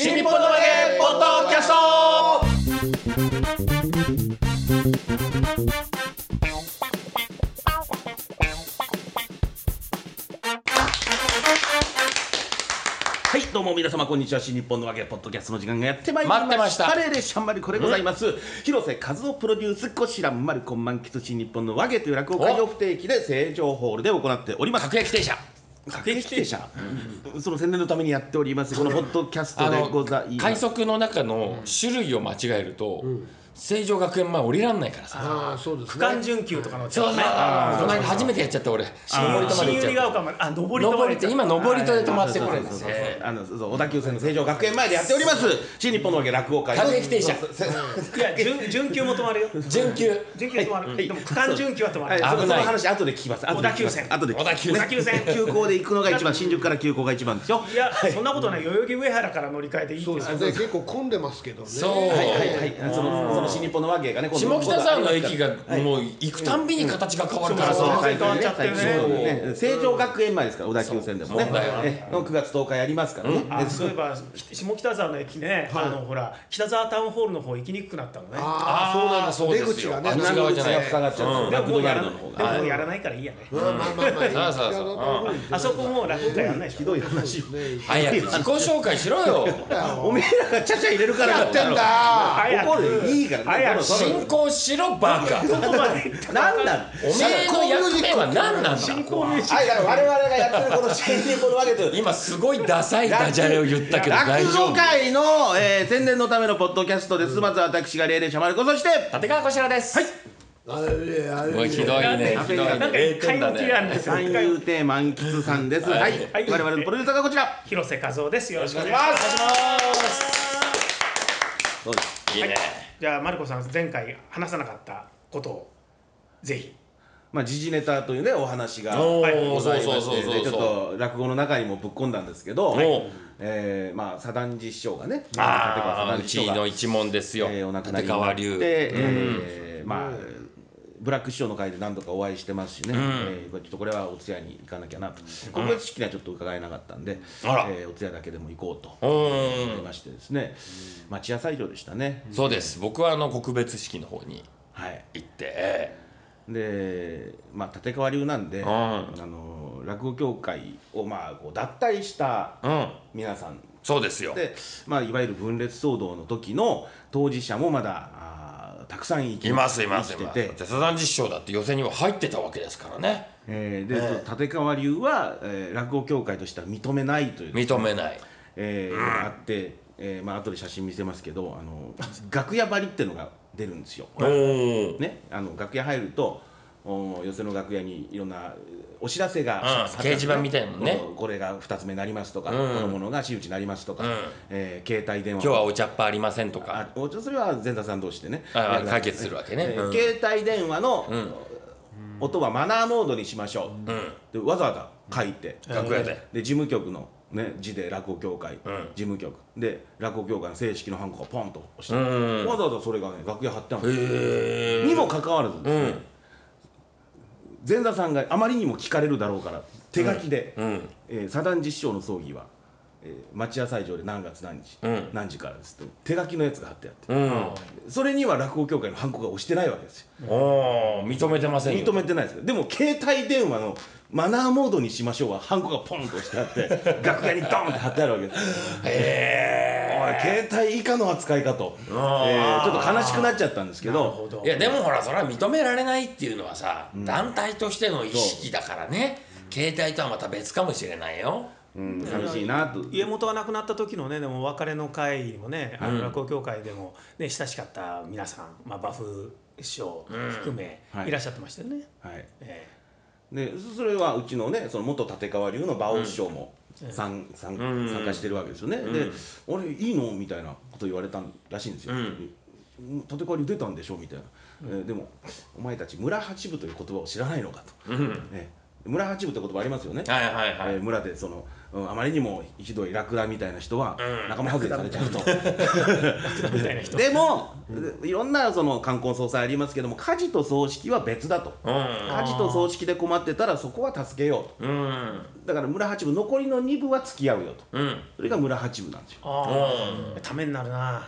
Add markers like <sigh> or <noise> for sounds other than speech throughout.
新日本のわけポッドキャスト。はいどうも皆様こんにちは。新日本のわけポッドキャストの時間がやってまいりました。待ってました。カレーでシャンマリこれございます、広瀬和夫プロデュースこしらんまるこん満喫新日本のわけという落語会を不定期で成城ホールで行っております。各駅停車各駅停車、その宣伝のためにやっておりますこのポッドキャストでございます。快速の中の種類を間違えると、成城学園前降りらんないからさ。ああそうです区ね間準急とかのそうそう。この間初めてやっちゃった俺。新森とまで新百合ヶ行っちゃっ丘まであ上りた。上りって今上りとで止まってくるんですそうそうそうよあのそう小田急線の成城学園前でやっております。新日本のわけ落語会。各駅停車。そうそう。いや準準急も止まるよ。準急準急止まる、でも区間準急は止まる、はい、その危ない。その話後で聞きます。小田急線。後で小田急線。小田急線。急行で行くのが一番新宿から急行が一番ですよ。いや、そんなことない。代々木上原から乗り換えていいそうですよ結構混んでますけどね。そう。はいはいはい。そのその新日本のわけがね下北沢の駅がはいもう行くたんびに形が変わるから。そうさそう変わっちゃってるねそう。ね成城学園前ですから小田急線でもね。そう。問題はえの9月10日やりますからね。そういえば下北沢の駅ね、あのほら北沢タウンホールの方行きにくくなったのね。ああそうなんですそうですよ。出口がねあっち側じゃない。でももうやらないでももうやらないからいいやね、うん。まあまあまあそうそうそうあそこもう落語会やんないひどい話ね早く自己紹介しろよ。<laughs> おめえらがちゃちゃ入れるから。やってんだ。早く。ここでいいから早く進行しろバカ。どこまで。行ったなん？なんおめえの役目は何なんだ？進行ミュージッはい、だから我々がやってるこの新日本のわけという。今すごいダサいダジャレを言ったけど大落丈夫？語会の、えー宣伝のためのポッドキャストです。まずは私が霊霊しゃまる子そして、立川こちらです。はい。あれひどいね。なんか0一回点だも気があるんねですよ。三遊亭満喫さんです。はい、はい。はい。我々のプロデューサーがこちら。広瀬和夫です。よろしくお願いします。そうです。いいねじゃあマルコさん前回話さなかったことをぜひ。まあ時事ネタというねお話がございましてでちょっと落語の中にもぶっ込んだんですけど、えーまあ左團次師匠がね、ああう立川左團次師匠がちの一門ですよ。えーお亡くなり立になって、川流。えーまあブラック師匠の会で何度かお会いしてますしね、ん。えーちょっとこれはお通夜に行かなきゃなと、告別式にはちょっと伺えなかったんで、えーお通夜だけでも行こうとう思いんましてですね、町屋斎場でしたね、そうです。僕はあの告別式の方にはい。行って。えでまあ立川流なんで、ん。あの落語協会をまあこう脱退したえうん。皆さん。そうですよ。で、まあ、いわゆる分裂騒動の時の当事者もまだたくさん生きいますいますいます。サザン実証だって予選には入ってたわけですからね。えーで、立川流は、えー落語協会としては認めないという、認めない。えーがあって、えーまあ後で写真見せますけどあの楽屋張りっていうのが出るんですよ。ね、あの楽屋入るとお寄席の楽屋にいろんなお知らせが、掲示板みたいなのね。これが2つ目になりますとか、うん。このものが真打ちになりますとか、うん。えー携帯電話。今日はお茶っ葉ありませんとあかおそれは前座さん同士でね。解決するわけね。携帯電話の、ん。音はマナーモードにしましょう、うん。でわざわざ書いて、楽屋で。で事務局の、ね、字で落語協会、ん。事務局。で落語協会の正式のハンコがポンと押して、うん。わざわざそれがね楽屋貼ってあるんですよ。へえにもかかわらずですね、うん前座さんがあまりにも聞かれるだろうから手書きで、うん。えー、左團実証の葬儀は、えー、町屋斎場で何月何日、うん。何時からですと手書きのやつが貼ってあって、うん。それには落語協会のハンコが押してないわけですよ。認めてませんよ。認めてないですよ。でも携帯電話のマナーモードにしましょうはハンコがポンと押してあって <laughs> 楽屋にドンって貼ってあるわけです。へおい携帯以下の扱いかと、えーちょっと悲しくなっちゃったんですけど。いやでもほらそれは認められないっていうのはさ、団体としての意識だからね。携帯とはまた別かもしれないようん、寂しいなと。家元が亡くなった時のねでもお別れの会にもね、あの落語協会でも、ね、親しかった皆さん、まあ、馬風師匠含め、はい。い、らっしゃってましたよね。はい。えでそれはうちのねその元立川流の馬王師匠も参,、参ん。参加してるわけですよね、で「俺いいの?」みたいなこと言われたらしいんですよ、うん。立川流出たんでしょみたいな、えーでもお前たち村八部という言葉を知らないのかと、うん。ね村八部って言葉ありますよね、はいはいはい、えー村でそのうんあまりにもひどいラクダみたいな人は仲間外れされちゃうと。みたいな人。<laughs> でもいろんなその冠婚葬祭ありますけども家事と葬式は別だと。うん。家事と葬式で困ってたらそこは助けようと。うん。だから村八部残りの2部は付き合うよと。うん。それが村八部なんですよ。ためになるな。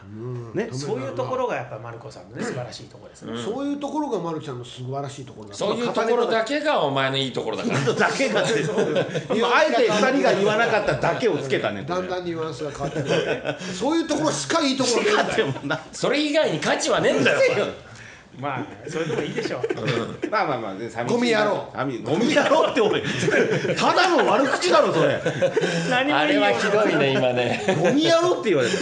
ね。そういうところがやっぱマルコさんのね素晴らしいところですね。そういうところがマルキさんの素晴らしいところだそういうところだけがお前のいいところだから。だけがって <laughs> 今あえて2人が言わなかっただけをつけたね。だんだんニュアンスが変わってくる。そういうところしかいいところねえんだよ。でもな。それ以外に価値はねえんだよまあそれでもいいでしょう。まあまあまあ、ね、寂しいゴミ野郎。寂ゴミ野郎っておい。ただの悪口だろそれ。何もいい。れはひどいね今ね。ゴミ野郎って言われた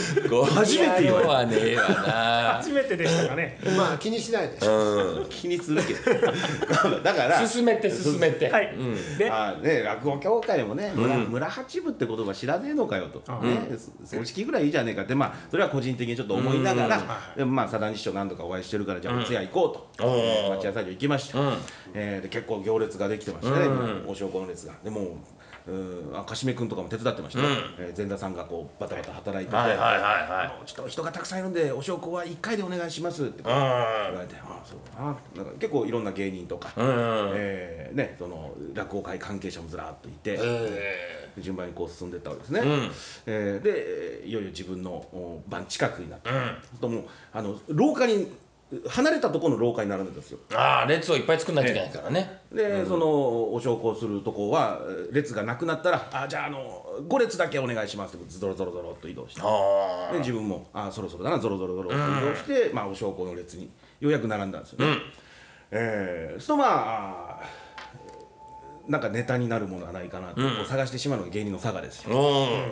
初めて言われたはねえわな初めてでしたかね。まあ気にしないで。うん。気にするけど。<laughs> だから進めて進めて。はい。であね、落語協会もね、村うん。村八部って言葉知らねえのかよと、うん。ね、葬式ぐらいいいじゃねえかって、まあ、それは個人的にちょっと思いながら、うん。でもまあ、佐田師匠何度かお会いしてるから、じゃあ、お通夜行こうと、町屋祭場行きました、うん。えーで結構行列ができてましてね、うん。お証拠の列が。でもううんあかしめ君とかも手伝ってました。よ、うん。えー前田さんがこうバタバタ働いてて、はいはいはちょっと人がたくさんいるんで、お証拠は1回でお願いしますって言われて、ああ、そうだな、なんか結構いろんな芸人とか、うんうんえーね、その落語会関係者もずらっといて、え順番にこう進んでいったわけですね、うん。えーでえーいよいよ自分のお番近くになって、うん。ともうあの廊下に離れたところの廊下に並んでたんですよ。ああ列をいっぱい作んないといけないからね。で、そのお焼香するとこはえー列がなくなったら「あじゃああの5列だけお願いします」ってゾロゾロゾロっと移動して。あで自分もあそろそろだなゾロゾロゾロっと移動して、まあ、お焼香の列にようやく並んだんですよね、うん。えー、するとまあなんかネタになるものはないかなと、探してしまうのが芸人の差がですよ、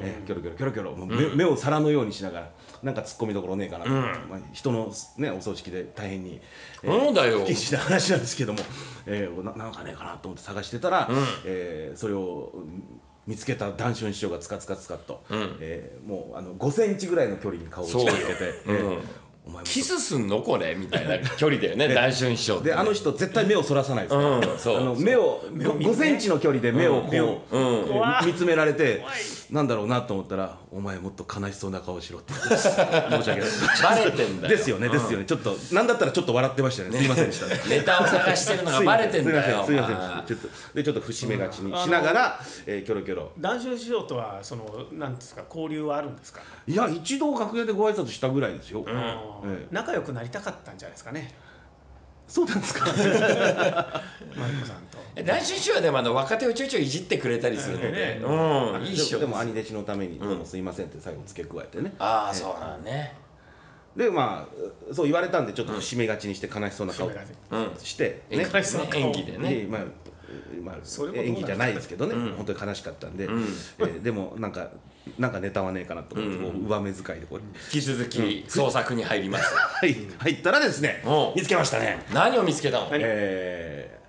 えーキョロキョロキョロキョロもう目,、目を皿のようにしながらなんか突っ込みどころねえかなと、うん。まあ、人の、ね、お葬式で大変に、え不謹慎な話なんですけども、えー、ななんかねえかなと思って探してたら、うん。えーそれをうん見つけた談春師匠がつかつかつかっと、うん。えーもうあの5センチぐらいの距離に顔を近づけて、えーうん。お前もキスすんのこれ？みたいな <laughs> 距離だよね。談春師匠ってね。であの人絶対目をそらさないですか。ら、うんあの目を目を見るね。5センチの距離で目をこう、うんえー見つめられてなんだろうなと思ったら「お前もっと悲しそうな顔しろ」って。<laughs> 申し訳ない。バレてんだよ。ですよねですよね。ちょっとなんだったらちょっと笑ってましたよね。すいませんでしたね。<laughs> ネタを探してるのがバレてんだよ。すいません。すいお前ません。ちょっとでちょっと節目がちにしながら、えーキョロキョロ。談春師匠とはそのなんですか交流はあるんですか、いや一度楽屋でご挨拶したぐらいですよ、ん。ええ仲良くなりたかったんじゃないですかね。そうなんですか？<laughs> マリコさんと。談春師匠はでもあの若手をちょいちょいいじってくれたりするので。ねうん。いいっしょ。でも兄弟子のために「どうもすいません」って最後付け加えてね、ああそうなんね。でまあそう言われたんでちょっと締めがちにして悲しそうな顔して、演ね悲しそうな顔。演技でね。でまあまあ演技じゃないですけどね、うん。本当に悲しかったんで、うん。えーでもなんかなんかネタはねえかなと思って、こう上目遣いでこう、引き続き創作に入ります。はい。入ったらですねう。ん見つけましたね。何を見つけたの？えー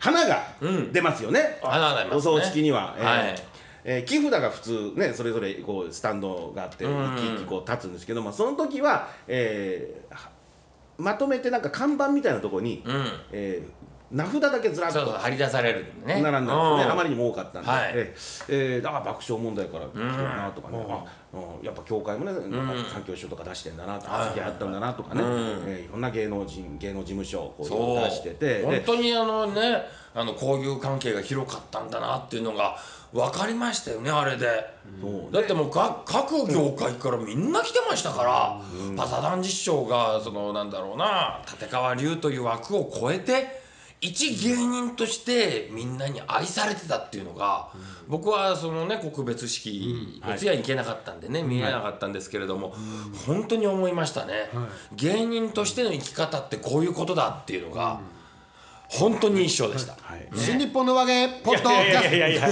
花がうん。出ますよね、花が出ますね。お葬式には、えーはい。えー木札が普通ねそれぞれこうスタンドがあってうん。一気一気こう立つんですけど、まあ、その時は、えーはまとめてなんか看板みたいなところに、うん。えー名札だけずらっと。張り出されるね。並んだんですね、うん。あまりにも多かったんで、はい。えーえーだから爆笑問題から来てるなとかね、うん。やっぱ協会もね、なんか環境省とか出してんだなとか、はい。付き合ったんだなとかね、うん。えーいろんな芸能人芸能事務所出してて。本で当にあのねあの交友関係が広かったんだなっていうのが分かりましたよねあれで。だってもうか各業界からみんな来てましたから、パサダン実証がそのなんだろうな立川流という枠を超えて一芸人としてみんなに愛されてたっていうのが、僕はそのね告別式、お通夜に行けなかったんでね、見えなかったんですけれども、本当に思いましたね、芸人としての生き方ってこういうことだっていうのが、本当に一緒でした、はい。新日本の和芸ポッドいやいやキャスいやいやい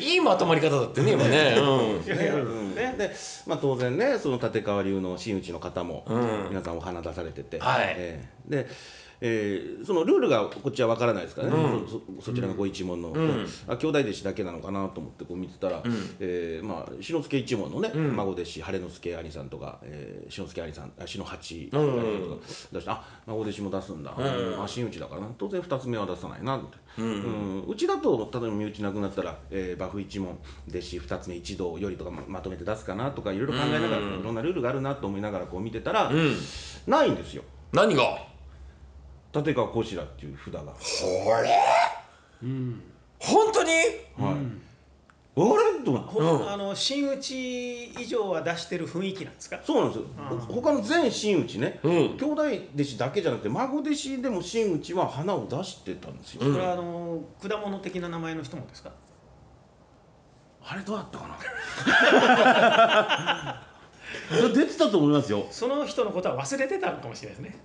や。いいまとまり方だってね今ね、うん。いやいやうんでで、まあ、当然ねその立川流の真打ちの方も、うん。皆さんお花出されてて、はい。えーで、えーそのルールがこっちは分からないですからね、そそそちらがご一門の、ん。あ兄弟弟子だけなのかなと思ってこう見てたら、えーまあ、志の輔一門のね、孫弟子晴之助兄さんとか、えー、志の輔兄さんあ志の八とか出して、あ孫弟子も出すんだ、あ真打ちだからな。当然2つ目は出さないな。って、うん。うちだと例えば身内なくなったら、えー、馬風一門弟子2つ目一同よりとかままとめて出すかなとかいろいろ考えながら、いろんなルールがあるなと思いながらこう見てたら、うん。ないんですよ。何が？立川こしらっていう札が。これ？本当に？はい。あれ？と思あの真打ち以上は出してる雰囲気なんですか？そうなんですよ。他の全真打ちね、うん。兄弟弟子だけじゃなくて孫弟子でも真打ちは花を出してたんですよ。これはあの果物的な名前の人もですか？あれどうだったかな？<laughs> 出てたと思いますよ。その人のことは忘れてたのかもしれないですね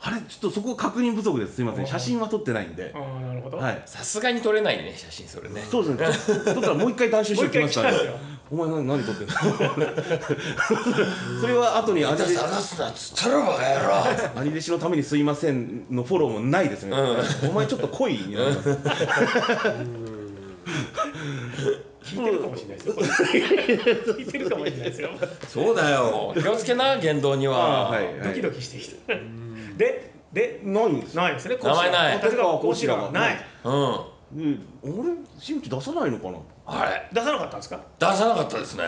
あれ？ちょっとそこ確認不足です。すみません。写真は撮ってないんで。ああなるほど、はい。さすがに撮れないね写真それね。そうです。ね。撮ったらもう一回断種してきました。ね。お前何何撮ってんの？<laughs> それは後に兄弟子探すなっつったらバカ野郎。兄弟子のためにすいませんのフォローもないですね、お前ちょっと濃いになります。聞いてるかもしれないですよ。<laughs> 聞いてるかもしれないですよ。そうだよ。気をつけな言動には、はいドキドキしてきたででないんですよ。ないですね名前ない。立川こうしらが。ない。うん。で俺新内出さないのかな？あれ。出さなかったんですか？出さなかったですね。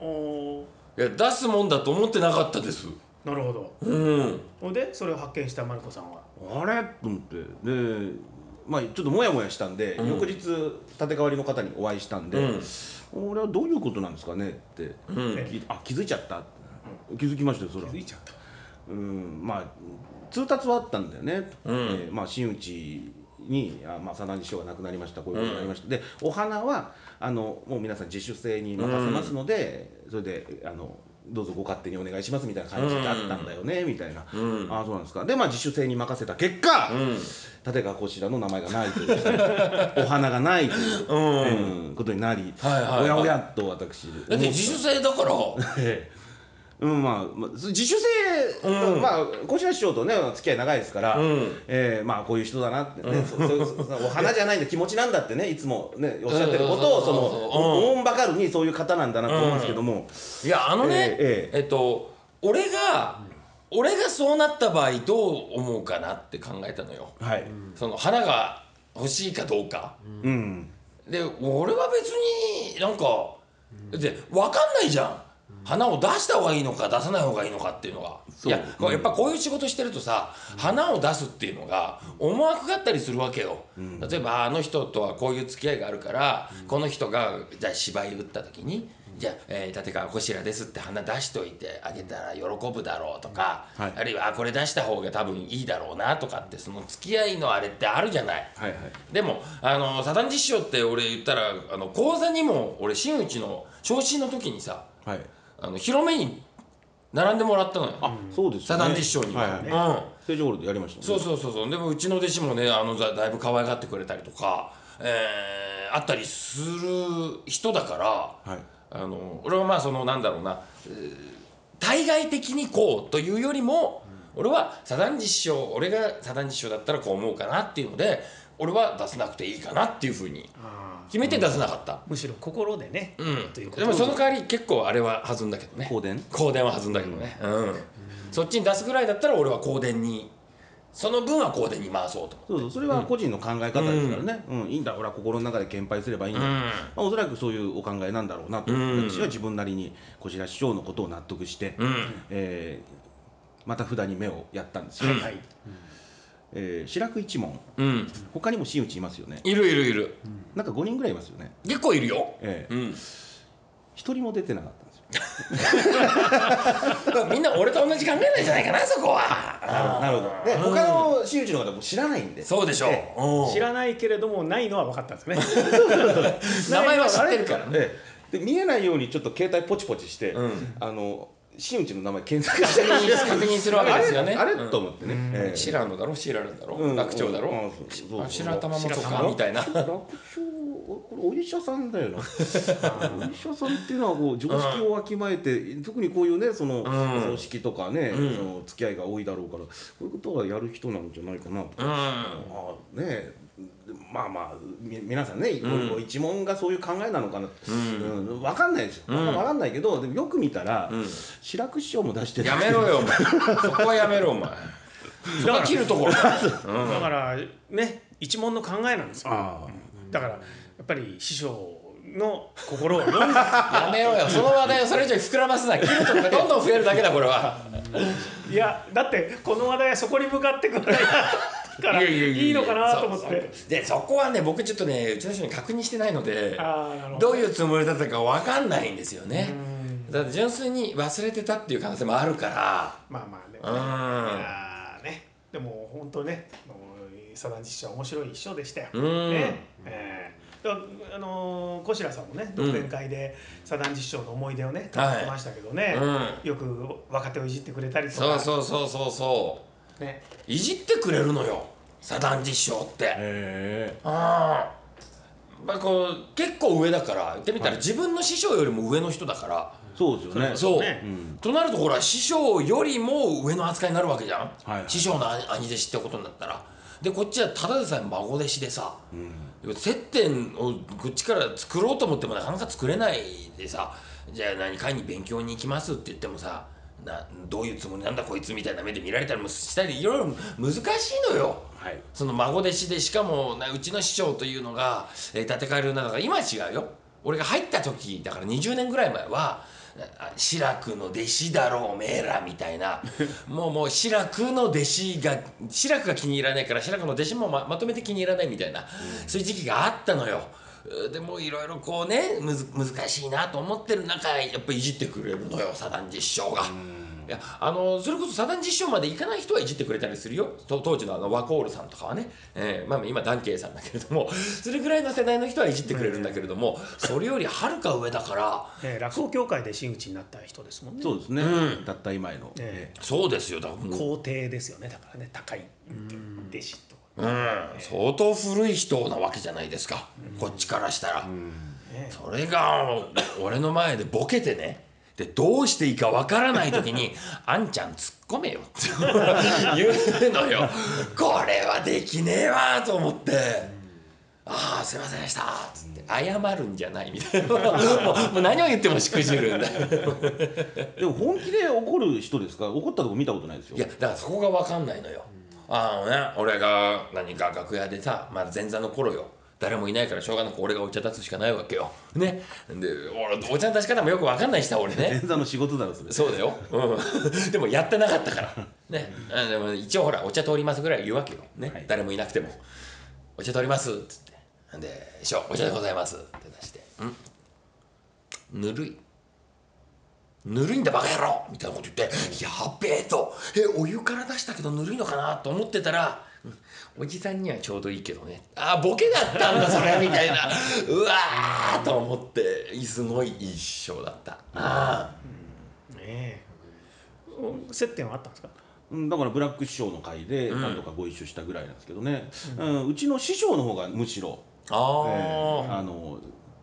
おー。いや出すもんだと思ってなかったです。なるほど。うん。ほんでそれを発見したマルコさんは？あれ？と思って。でまあちょっとモヤモヤしたんで、うん。翌日立て替わりの方にお会いしたんで、うん。俺はどういうことなんですかねって、うん。あ気づいちゃった、気づきましたよそれは。気づいちゃった。うんまあ通達はあったんだよね、うん。えーまあ真打ちにあ、まあ、左南師匠が亡くなりました。こういうことになりました、でお花はあのもう皆さん自主性に任せますので、それであのどうぞご勝手にお願いしますみたいな感じだったんだよね、みたいな、うん。ああそうなんですか。でまあ自主性に任せた結果、うん。立川こちらの名前がないという <laughs> お花がないという、うん。うんことになり、はいはいはい。おやおやっと私だって自主性だから。ええ <laughs> うんまあ、まあ、自主性、うん。まあ小白師匠とね付き合い長いですから、うん。ええまあこういう人だなってね、<laughs> お花じゃないんだ気持ちなんだってねいつもねおっしゃってることをそのうん。ばかるにそういう方なんだなと思うんですけども、いやあのねえええっと俺が俺がそうなった場合どう思うかなって考えたのよ。はい、その花が欲しいかどうか。うん、で俺は別になんかで分かんないじゃん花を出した方がいいのか出さない方がいいのかっていうのが。いややっぱこういう仕事してるとさ花を出すっていうのが思惑があったりするわけよ、例えばあの人とはこういう付き合いがあるから、この人がじゃあ芝居打った時にじゃあ、えー立川こしらですって花出しといてあげたら喜ぶだろうとか、はい。あるいはあこれ出した方が多分いいだろうなとかってその付き合いのあれってあるじゃない。はいはい。でもあのサタン実証って俺言ったらあの講座にも俺真打ちの昇進の時にさはいあの広めに並んでもらったのよ。あそうですサタン実証には、はいはい。うん。ステージホールでやりましたね。そうそうそうそう。でもうちの弟子もねあのだだいぶ可愛がってくれたりとか、えーあったりする人だからはい。あの俺はまあそのなんだろうな、えー対外的にこうというよりも、俺はサダン実証俺がサダン実証だったらこう思うかなっていうので俺は出さなくていいかなっていうふうにあー決めて出さなかった、むしろ心でね、うん。ということ。でもその代わり結構あれは弾んだけどね香典？香典は弾んだけどね、うん。そっちに出すぐらいだったら俺は香典にその分は香典に回そうと。そうそう。それは個人の考え方ですからね、うん。いいんだ。俺は心の中で献杯すればいいんだ、うん。まあ、おそらくそういうお考えなんだろうなと、うん。私は自分なりに小白師匠のことを納得して、うん。えーまた札に目をやったんですよ、うんはいえー白く一門。うん。他にも真打ちいますよね。いるいるいる。なんか5人ぐらいいますよね。結構いるよ、ええ。うん、一人も出てなかったんですよ。<laughs> みんな俺と同じ考えないんじゃないかなそこは。なるほど。で他の真打ちの方も知らないんで。そうでしょう、え。うん。知らないけれどもないのは分かったんですね。<laughs> 名前は知ってるからね。ええ。で見えないようにちょっと携帯ポチポチして、うん。あの真打ちの名前検索して確認するわけですよね。あれと思ってね、ええ。白野だろ？白良だろ、うん。楽長だろ、うん。白玉もと白玉。かみたいな。楽勝これお医者さんだよな。<laughs> お医者さんっていうのはこう常識をわきまえて、特にこういうねそのん。葬式とかね、うん。その付き合いが多いだろうからこういうことはやる人なんじゃないかなと、うん。あねまあまあみ皆さんね、う一問がそういう考えなのかな、うん。うん、分かんないですよ、ん。分かんないけどでもよく見たら、うん。志らく師匠も出してる。やめろよお前。そこはやめろお前。<laughs> そこは切るところ。だだからね一門の考えなんですよ。あだからやっぱり師匠の心を読んで <laughs> やめろよ。その話題をそれ以上に膨らますな切るところがどんどん増えるだけだこれは。いやだってこの話題はそこに向かってくるからいやいのかなと思って。でそこはね僕ちょっとねうちの人に確認してないのでど。どういうつもりだったか分かんないんですよね。だから純粋に忘れてたっていう可能性もあるから。まあまあね。うん。いやーね。でも本当ねサダン実師は面白い師匠でしたよ、うん。ね。えー。あのー小白さんもね独演会でサダン実師匠の思い出をね語ってましたけどね、うん。よく若手をいじってくれたりとそうかそうそうそうそうね。いじってくれるのよ。サダン実証って。へえああまあこう結構上だから言ってみたらはい。自分の師匠よりも上の人だから、そうですよね。そう、ね。うん。となるとほら師匠よりも上の扱いになるわけじゃん、はいはい師匠の兄兄弟子ってことになったら。でこっちはただでさえ孫弟子でさ、接点をこっちから作ろうと思ってもなかなか作れないでさ。じゃあ何会に勉強に行きますって言ってもさなどういうつもりなんだこいつみたいな目で見られたりもしたりいろいろ難しいのよ。はいその孫弟子でしかもなうちの師匠というのが、えー、立て替えるなだから今は違うよ俺が入った時だから20年ぐらい前はあ志らくの弟子だろうおめえらみたいな <laughs> もうもう志らくの弟子が志らくが気に入らないから志らくの弟子もままとめて気に入らないみたいな、そういう時期があったのよ。うでもいろいろこうねむず難しいなと思ってる中やっぱいじってくれるのよ左団実証が。いやあのそれこそ左団実証まで行かない人はいじってくれたりするよ。と当時のあのワコールさんとかはね、えーまあ、今ダンケイさんだけれども。<laughs> それぐらいの世代の人はいじってくれるんだけれどもそれよりはるか上だから。えー落語協会で真打ちになった人ですもんね。そうですね、うん。たった今への、ええ。そうですよだから皇帝ですよねだからね高い弟子と、うん、相当古い人なわけじゃないですか、こっちからしたら、ねそれが俺の前でボケてね。でどうしていいかわからない時に「<laughs> あんちゃん突っ込めよ」っ <laughs> て言うのよ。これはできねえわと思って「ああすいませんでした」っつって謝るんじゃないみたいな。<laughs> もうもう何を言ってもしくじるんだよ。でも本気で怒る人ですか？怒ったとこ見たことないですよ。いやだからそこが分かんないのよ、あのね俺が何か楽屋でさまだ前座の頃よ。誰もいないからしょうがなく俺がお茶出すしかないわけよ。ね。で俺お茶の出し方もよく分かんないしさ俺ね。前座の仕事だろそれ。そうだよ、うん、<laughs> でもやってなかったから。ね。あでも一応ほらお茶通りますぐらい言うわけよ、ね。はい。誰もいなくても「お茶通ります」っつって。で「師匠お茶でございます」って出して「ん。ぬるい」ぬるいんだバカ野郎！みたいなこと言って「やっべえ」と「えお湯から出したけどぬるいのかな?」と思ってたらうんおじさんにはちょうどいいけどね。あボケだったんだそれみたいな。<laughs> うわーと思ってすごいいい師匠だった。あねえ。うん接点はあったんですか？うんだからブラック師匠の会で何度かご一緒したぐらいなんですけどね、うん。うちの師匠の方がむしろ、ああえーあの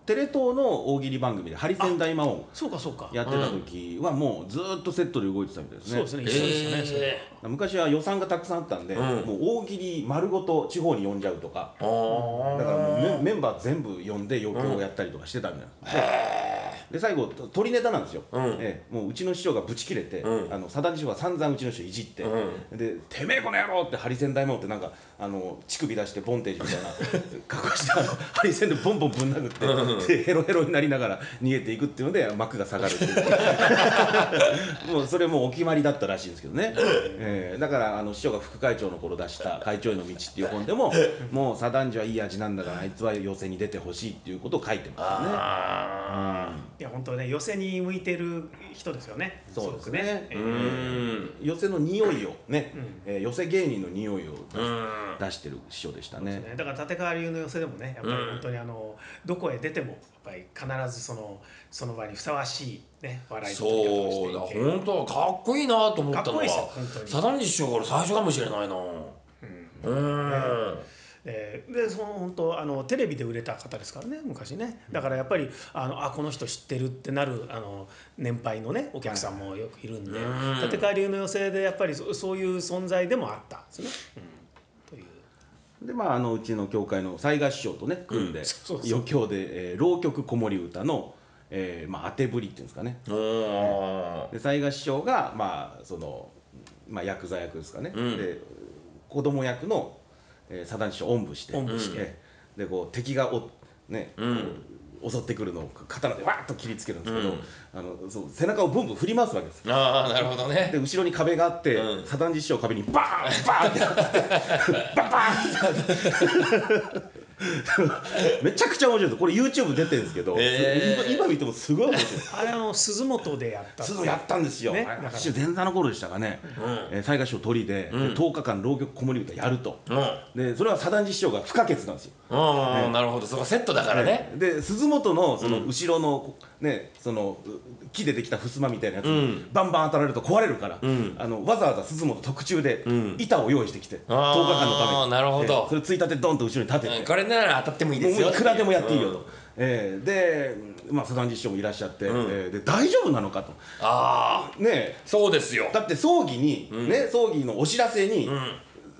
テレ東の大喜利番組で「ハリセン大魔王そうかそうか」やってた時はもうずーっとセットで動いてたみたいですね。そうですね。一緒でしたね、それ。え昔は予算がたくさんあったんで、うん。もう大喜利丸ごと地方に呼んじゃうとか。だからもうメメンバー全部呼んで余興をやったりとかしてたんだよ、で最後と鳥ネタなんですよ、うん。ええ。もううちの師匠がブチ切れて、うん。あの佐田師匠が散々うちの師匠いじって、うで「てめえこの野郎!」ってハリセン大魔王ってなんかあの乳首出してボンテージみたいな <laughs> 格好してハリセンでボンボンぶん殴って、でヘロヘロになりながら逃げていくっていうので幕が下がるっていう。<laughs> もうそれもうお決まりだったらしいんですけどね、ええ。だからあの師匠が副会長の頃出した「会長への道」っていう本でももう左男児はいい味なんだからあいつは寄席に出てほしいっていうことを書いてますよね。本当ね寄せに向いてる人ですよね。そうですね。ーうえー。ん寄席の匂いをね、うん。えー寄席芸人の匂いを出してる師匠でしたね。ね。だから立川流の寄せでもねやっぱり本当にあの、どこへ出てもやっぱり必ずそのその場にふさわしいね笑いそうだ本当かっこいいなと思ったのかっこいいですよは本当に。サダンジ師匠から最初かもしれないな。うん。うんえーでその本当あのテレビで売れた方ですからね昔ね。だからやっぱりあのあこの人知ってるってなるあの年配のねお客さんもよくいるんで立川流の寄席でやっぱりそそういう存在でもあった。んですね。うん、という。でまああのうちの教会の雑賀師匠とね組んで、<laughs> 余興で、えー浪曲子守歌の、えーまあ、当てぶりっていうんですかね。で雑賀師匠がまあその、まあ、ヤクザ役ですかね、で子供役の、えー、左団師匠をおんぶして。おんぶして。えー。でこう敵がおね、こう襲ってくるのを刀でわーっと切りつけるんですけど、あのそう背中をブンブン振り回すわけですああなるほどね。で後ろに壁があって、うん。左団師匠を壁にバーンバーンってバン <laughs> バーンって <laughs> めちゃくちゃ面白いですこれ YouTube 出てるんですけど、へー。今今見てもすごい面白い。あれあの鈴本でやった。すぐやったんですよ、ね前座の頃でしたかね、えー、雑賀師匠鳥で,、で10日間浪曲子守歌やると、うん。でそれは左団師匠が不可欠なんですよ。うんなるほど。そこセットだからね。で鈴本のその後ろの、ねそのう木でできた襖みたいなやつに、バンバン当たられると壊れるから、あのわざわざ鈴本特注で板を用意してきて、10日間のために。なるほど。えーそれついたてドンと後ろに立てて、うんこれなら当たってもいいですよ。いくらでもやっていいよと、えーで、まあ、左団師匠もいらっしゃって、えーで大丈夫なのかと。ああねそうですよ。だって葬儀に、ね葬儀のお知らせに、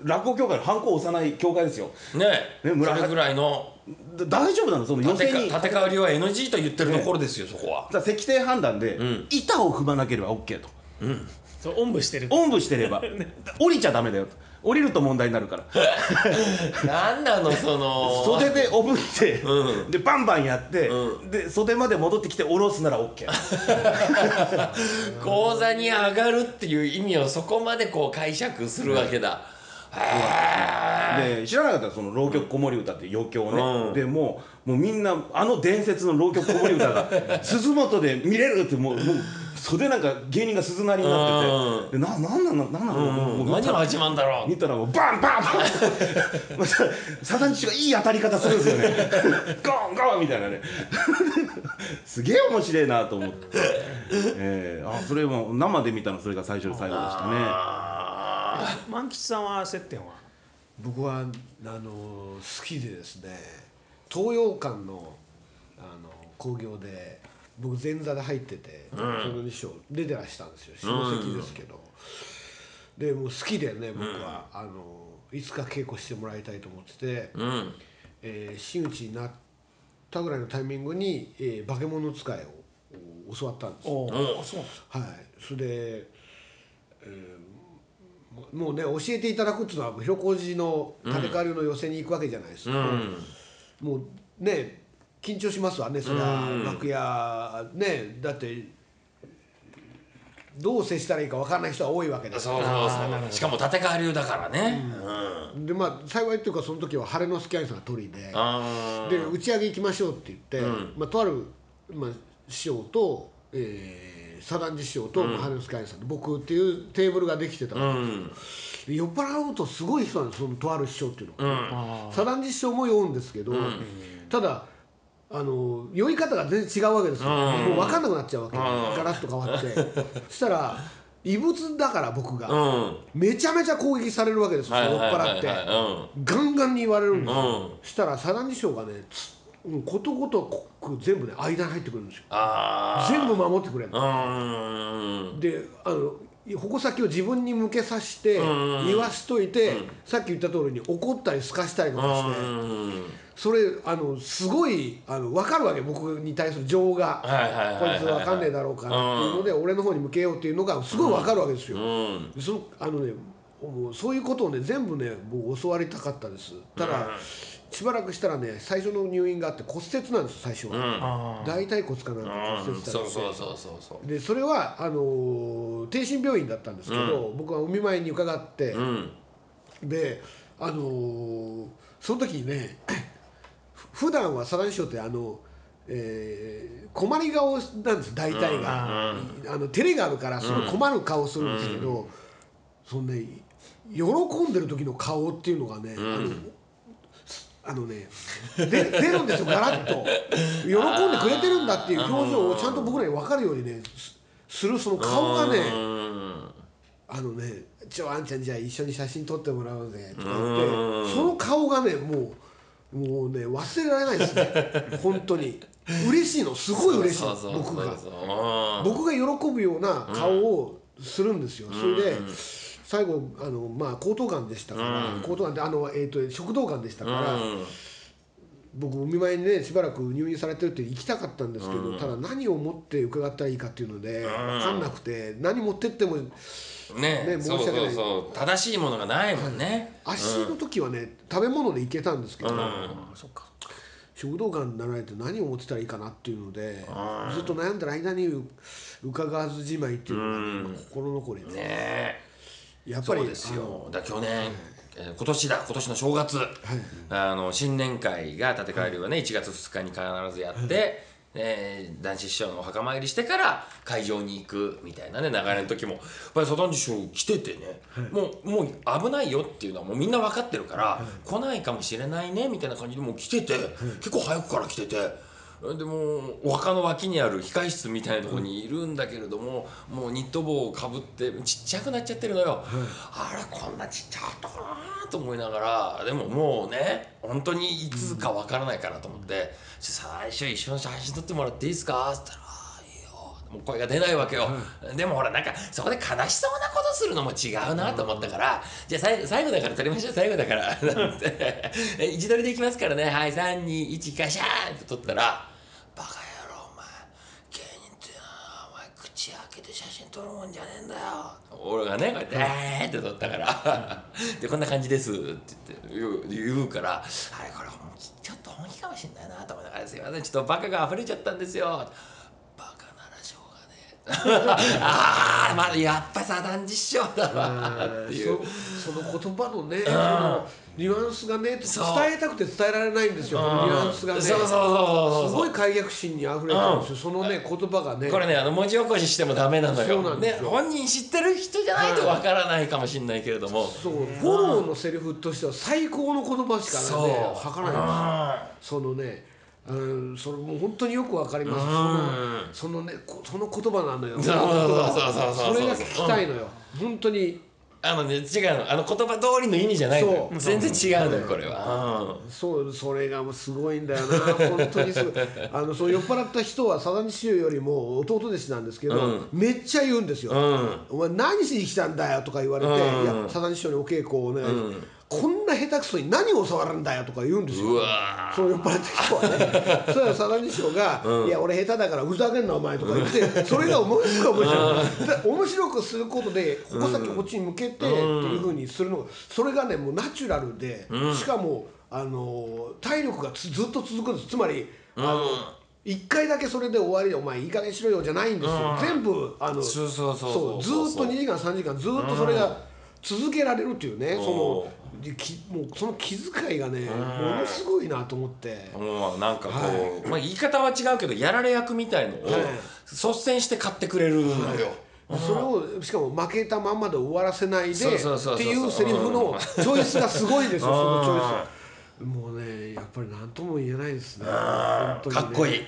落語協会のハンコを押さない協会ですよ。ねね村それぐらいの。だ大丈夫なの？その寄せに。か立て替わりは NG と言ってるところですよそこは。だから石庭判断で、ん。板を踏まなければ OK と。そうおんぶしてる。おんぶしてれば。<laughs> 降りちゃダメだよと降りると問題になるから。<laughs> なんなのその。袖でおぶって、うでバンバンやって、うで袖まで戻ってきて下ろすなら OK <laughs> 講座に上がるっていう意味をそこまでこう解釈するわけだ、へで知らなかったその浪曲子守歌って余興ね、うん。でもうもうみんなあの伝説の浪曲子守歌が鈴本で見れるってもうもう袖なんか芸人が鈴なりになってて、でななんなのなんなの、もう見たら何が始まんだろう。見たらもうバンバンバン。<laughs> サダンチがいい当たり方するんですよね。<laughs> ゴンゴンみたいなね。<laughs> すげえ面白いなと思って、えー、あそれも生で見たの。それが最初で最後でしたね。あ万吉さんは接点は？僕はあの好きでですね東洋館のあの興行で僕前座で入ってて、その師匠出てらしたんですよ。下関ですけど、でもう好きでね僕は、あのいつか稽古してもらいたいと思ってて、ーうん。えー真打ちになったぐらいのタイミングに、えー化け物使いをお教わったんですよ。はい、それで、えーももうね教えていただくっていうのは広小路の立川流の寄席に行くわけじゃないですか、うん。もうね緊張しますわねそれは、うん。楽屋ね。だってどう接したらいいか分からない人は多いわけですそうそうそう。しかも立川流だからね。うん、でまあ幸いっていうかその時は晴れの助兄さんが鳥で。あで打ち上げ行きましょうって言って、うん。まあ、とある、まあ、師匠と、えー、左團次師匠と、まあ、晴れの助兄さんと僕っていうテーブルができてたうわけん。で酔っ払うとすごい人なんですそのとある師匠っていうのうは。ん左團次師匠も酔うんですけど、ただあの酔い方が全然違うわけですよ、うん。もう分かんなくなっちゃうわけ、ん。ガラッと変わって。そしたら異物だから僕が、うん。めちゃめちゃ攻撃されるわけですよ、酔っ払って、はガンガンに言われるんですよ、うん。そしたら左團次師匠がねことごとく全部ね間に入ってくるんですよ。あ全部守ってくれるであの矛先を自分に向けさせてうん。言わしといて、さっき言った通りに怒ったりすかしたりとかして、うん。それあのすごいあの分かるわけ僕に対する情が、はいはいはいこはいい。つ分かんねえだろうからっていうので、俺の方に向けようっていうのがすごい分かるわけですよ。うん。そのあのねもうそういうことをね全部ね僕教わりたかったです。ただ、しばらくしたらね最初の入院があって骨折なんです最初は、あー。大腿骨かなんかうん骨折したんですそうそうそうそうそう。でそれはあのー定心病院だったんですけど、僕はお見舞いに伺って、うん。であのーその時にねふ普段は貞師匠ってあの、えー困り顔なんです大体が、あの照れがあるからすごい困る顔するんですけど、そのね喜んでる時の顔っていうのがね、あのあのねで出るんですよガラッと。喜んでくれてるんだっていう表情をちゃんと僕らに分かるようにねすするその顔がねうん。あのね「ちょあんちゃんじゃあ一緒に写真撮ってもらおうぜ」とか言ってその顔がねもうもうね忘れられないですね。本当に。嬉しいの。すごい嬉しい僕が。僕が喜ぶような顔をするんですよ、それで最後あのまあ喉頭がんでしたから、喉頭がんってあの、えー、と食道がんでしたから、うん。僕お見舞いにねしばらく入院されてるって行きたかったんですけど、ただ何を持って伺ったらいいかっていうので分かんなくて何持ってってもねね申し訳ない。そうそうそう正しいものがないもんね、足の時はね食べ物で行けたんですけど、あそっか。食道がんになられて何を持ってたらいいかなっていうのでずっと悩んでる間にう伺わずじまいっていうのが、ね、心残りで、ねやっぱりそうですよ。だ去年、えー今年だ。今年の正月、あの新年会が立川流はね1月2日に必ずやって、えー男子師匠のお墓参りしてから会場に行くみたいなね流れの時もやっぱり佐藤師匠来ててね、もうもう危ないよっていうのはもうみんな分かってるから、来ないかもしれないねみたいな感じでもう来てて、結構早くから来てて。でもお墓の脇にある控室みたいなところにいるんだけれども、もうニット帽をかぶってちっちゃくなっちゃってるのよ、あれこんなちっちゃかったかなと思いながらでももうね本当にいつかわからないかなと思って「ちょ最初一緒に写真撮ってもらっていいですか?」っつったらあ「いいよ」もう声が出ないわけよ、でもほらなんかそこで悲しそうなことするのも違うなと思ったから「じゃあ最後最後だから撮りましょう最後だから」なんて。え「位置取りでいきますからね。はい321カシャーン」って撮ったら「バカ野郎お前芸人ってなお前口開けて写真撮るもんじゃねえんだよ」俺がねこうやって「えー」って撮ったから「<laughs> でこんな感じです」って言って言う言うからあれこれちょっと本気かもしんないなと思いながら「すいませんちょっとバカが溢れちゃったんですよ」バカならしょうがねえ。<laughs> ああまあやっぱ左団実証だわっていう。そその言葉のね、そのニュアンスがね伝えたくて伝えられないんですよ、ニュアンスがね。そうそうそうそう。すごい解釈心にあふれてるんですよ、そのね言葉がね。これねあの文字起こししてもダメなのよ。そうなんね、本人知ってる人じゃないとわからないかもしれないけれども、そう。フォローのセリフとしては最高の言葉しかねそう。吐かないんですよ。そのねうん、それもう本当によくわかります、そのそのねこその言葉なのよ。そうそうそうそうそう。それが聞きたいのよ。本当にあのね違うの。あの言葉通りの意味じゃないのよ。そう。全然違うのよこれは、そうそれがもうすごいんだよな。本当にすごい。<laughs> あのそう酔っ払った人は佐々木師匠よりも弟弟子なんですけど、めっちゃ言うんですよ、お前何しに来たんだよ」とか言われて「いや佐々木師匠にお稽古をね、こんな下手くそに何を教わるんだよ」とか言うんですよ。そう酔っ払った人はね。<laughs> そしたら佐々木師匠が「いや俺下手だからふざけんなお前」とか言ってそれが面白い面白面白くすることで矛先こっちに向けてっていうふうにするのがそれがねもうナチュラルでしかもあの体力がつずっと続くんです。つまりあの一回だけそれで終わりで「お前いい加減にしろよ」じゃないんですよ。全部あのそうずーっと2時間3時間ずーっとそれが続けられるっていうね。そのきもうその気遣いがねものすごいなと思って。もうなんかこう、まあ、言い方は違うけどやられ役みたいのをはい。率先して買ってくれる。のよ、それをしかも負けたまんまで終わらせないでっていうセリフのチョイスがすごいですよそのチョイス。もうねやっぱり何とも言えないですね。ね。かっこいい、はい。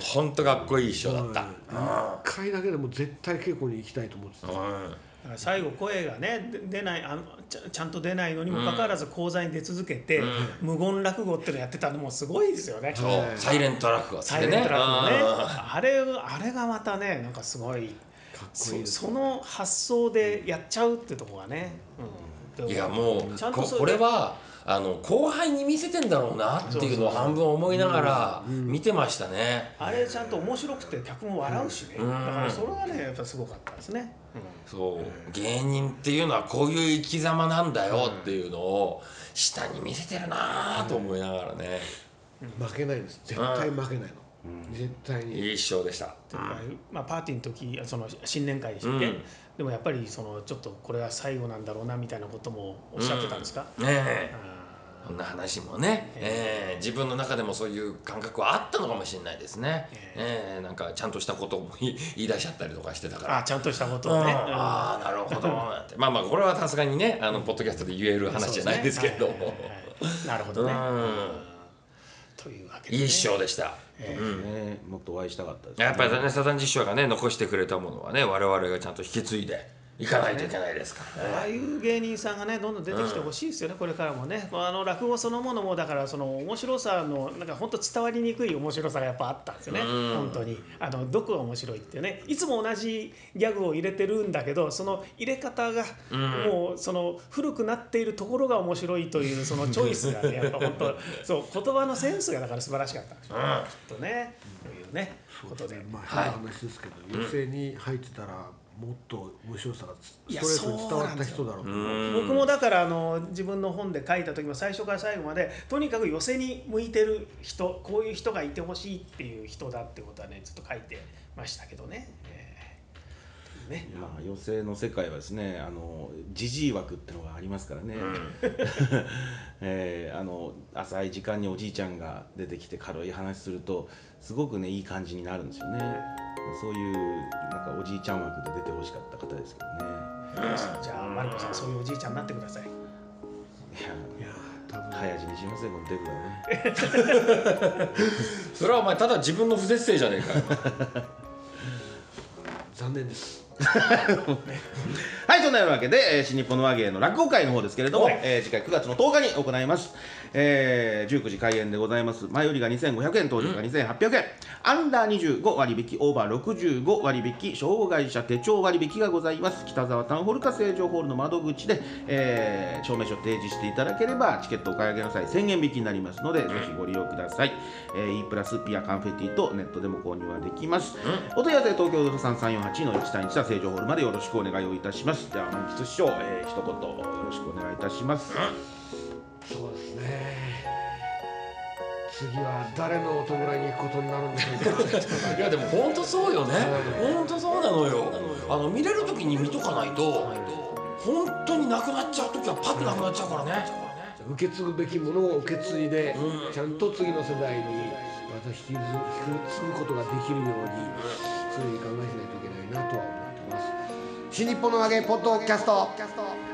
ほんとかっこいい衣装だった、はい。一回だけでも絶対稽古に行きたいと思ってた。うんだから最後声がねで出ないあのちゃちゃんと出ないのにもかかわらず講座に出続けて、無言落語っていうのやってたのもすごいですよね。そう。サイレント落語サイレント落語ね。うん。あれあれがまたねなんかすごいかっこいいですそその発想でやっちゃうってとこがね、うん、でいやもうちゃんとそここれはあの後輩に見せてんだろうなっていうのを半分思いながら見てましたね、あれちゃんと面白くて客も笑うしね、うん。だからそれはねやっぱすごかったですね、そう。芸人っていうのはこういう生き様なんだよっていうのを下に見せてるなと思いながらね。負けないんです。絶対負けないの。絶対に。いい師匠でした。でまあ、パーティーの時その新年会でしたっけ、うん。でもやっぱりそのちょっとこれは最後なんだろうなみたいなこともおっしゃってたんですか、ねえ。あこんな話もね、ええ。自分の中でもそういう感覚はあったのかもしれないですね、ええ。なんかちゃんとしたことを言い言い出しちゃったりとかしてたから。あちゃんとしたことうん。をね、ああなるほど。なんてまあまあこれはさすがにねあのポッドキャストで言える話じゃないですけれども、はいはいはい。なるほどね、うん。というわけで、ね、いい師匠でした、ねもっとお会いしたかったです、やっぱりねサザン実証がね残してくれたものはね我々がちゃんと引き継いで行かないといけないですからね。ああいう芸人さんがねどんどん出てきてほしいですよね、これからもね。まああの落語そのものもだからその面白さのなんか本当伝わりにくい面白さがやっぱあったんですよね、本当に。あのどこが面白いってね。いつも同じギャグを入れてるんだけどその入れ方がもうその古くなっているところが面白いというそのチョイスがね <laughs> やっぱ本当そう言葉のセンスがだから素晴らしかったんですよ、きっとね。というねことで。まあ変な話ですけど、寄席に入ってたらもっと面白さがスいやトレートに伝わった人だろうと思う。僕もだからあの自分の本で書いた時も最初から最後までとにかく寄せに向いてる人こういう人がいてほしいっていう人だってことはねずっと書いてましたけどね。えー。ね。まあ、寄席の世界はですねあのジジイ枠ってのがありますからね、<laughs> えーあの浅い時間におじいちゃんが出てきて軽い話するとすごくねいい感じになるんですよねそういうなんかおじいちゃん枠で出てほしかった方ですけどね。じゃあマリコさんそういうおじいちゃんになってください。いやいや多分。早死にしませんこのデブはね。<laughs> それはお前ただ自分の不節制じゃねえかよ。<laughs> 残念です <laughs> はいそんなわけで、えー新日本の和芸の落語会の方ですけれども、はい。えー次回9月の10日に行います、えー19時開演でございます。前売りが2500円当日が2800円、アンダー25割引オーバー65割引障害者手帳割引がございます。北沢タウンホールか成城ホールの窓口で、えー証明書提示していただければチケットお買い上げの際1000円引きになりますので、ぜひご利用ください、えー E プラスピアカンフェティとネットでも購入はできます、お問い合わせ東京3348の1対1は成城ホールまでよろしくお願いをいたします。じゃあ満喫師匠、えー、一言よろしくお願いいたします、そうですね。次は誰のお弔いに行くことになるんでしょうか。いやでも本当そうよね。本当そうなのよ。あの見れる時に見とかないと本当になくなっちゃう時はパッとなくなっちゃうからね。受け継ぐべきものを受け継いで、うん。ちゃんと次の世代にまた引き継ぐ引き継ぐことができるように常に考えしないといけないなとは思ってます新日本の投げポッドキャスト。